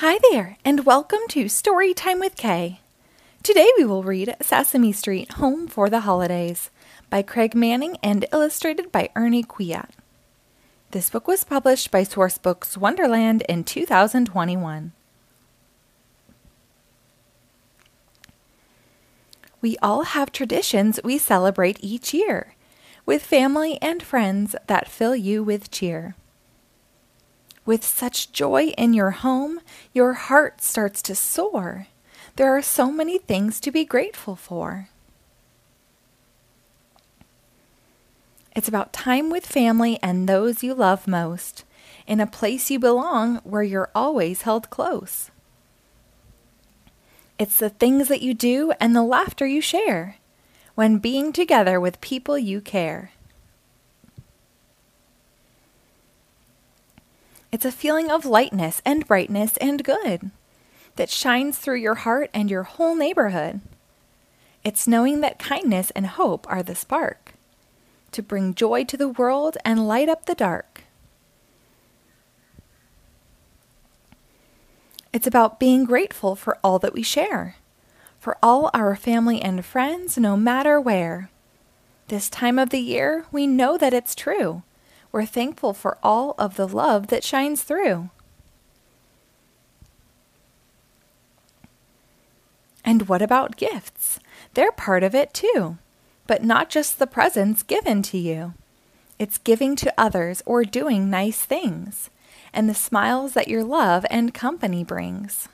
Hi there, and welcome to Story Time with K. Today we will read Sesame Street Home for the Holidays by Craig Manning and illustrated by Ernie Kwiat. This book was published by Sourcebooks Wonderland in 2021. We all have traditions we celebrate each year, with family and friends that fill you with cheer. With such joy in your home, your heart starts to soar. There are so many things to be grateful for. It's about time with family and those you love most, in a place you belong where you're always held close. It's the things that you do and the laughter you share when being together with people you care. It's a feeling of lightness and brightness and good that shines through your heart and your whole neighborhood. It's knowing that kindness and hope are the spark to bring joy to the world and light up the dark. It's about being grateful for all that we share, for all our family and friends, no matter where. This time of the year, we know that it's true. We're thankful for all of the love that shines through. And what about gifts? They're part of it too, but not just the presents given to you. It's giving to others or doing nice things, and the smiles that your love and company brings.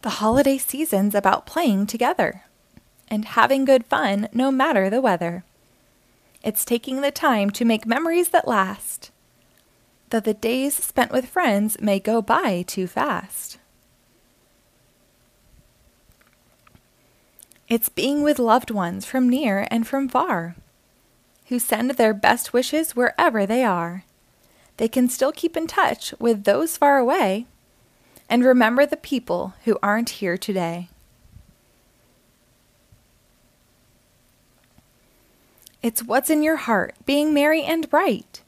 The holiday season's about playing together and having good fun no matter the weather. It's taking the time to make memories that last, though the days spent with friends may go by too fast. It's being with loved ones from near and from far, who send their best wishes wherever they are. They can still keep in touch with those far away and remember the people who aren't here today. It's what's in your heart, being merry and bright,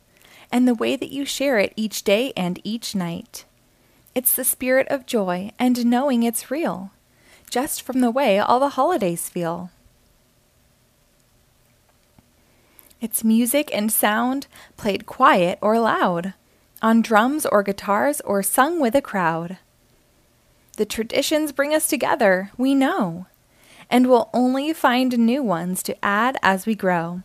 and the way that you share it each day and each night. It's the spirit of joy and knowing it's real, just from the way all the holidays feel. It's music and sound played quiet or loud, on drums or guitars or sung with a crowd. The traditions bring us together, we know and we'll only find new ones to add as we grow.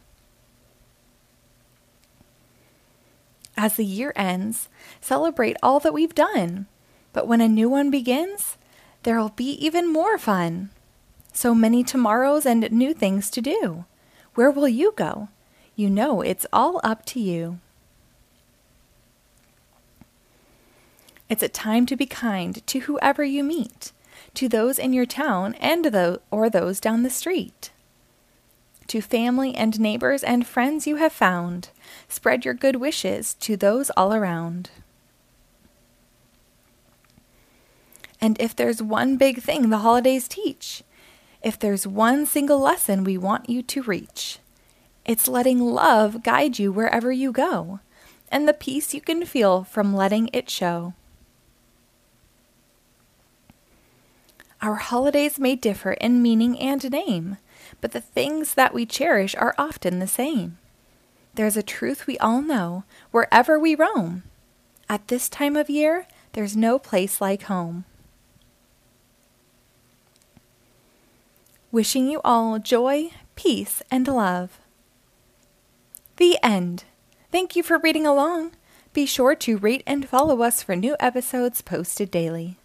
As the year ends, celebrate all that we've done. But when a new one begins, there'll be even more fun. So many tomorrows and new things to do. Where will you go? You know it's all up to you. It's a time to be kind to whoever you meet to those in your town and the, or those down the street. To family and neighbors and friends you have found, spread your good wishes to those all around. And if there's one big thing the holidays teach, if there's one single lesson we want you to reach, it's letting love guide you wherever you go, and the peace you can feel from letting it show. Our holidays may differ in meaning and name, but the things that we cherish are often the same. There's a truth we all know wherever we roam. At this time of year, there's no place like home. Wishing you all joy, peace, and love. The end. Thank you for reading along. Be sure to rate and follow us for new episodes posted daily.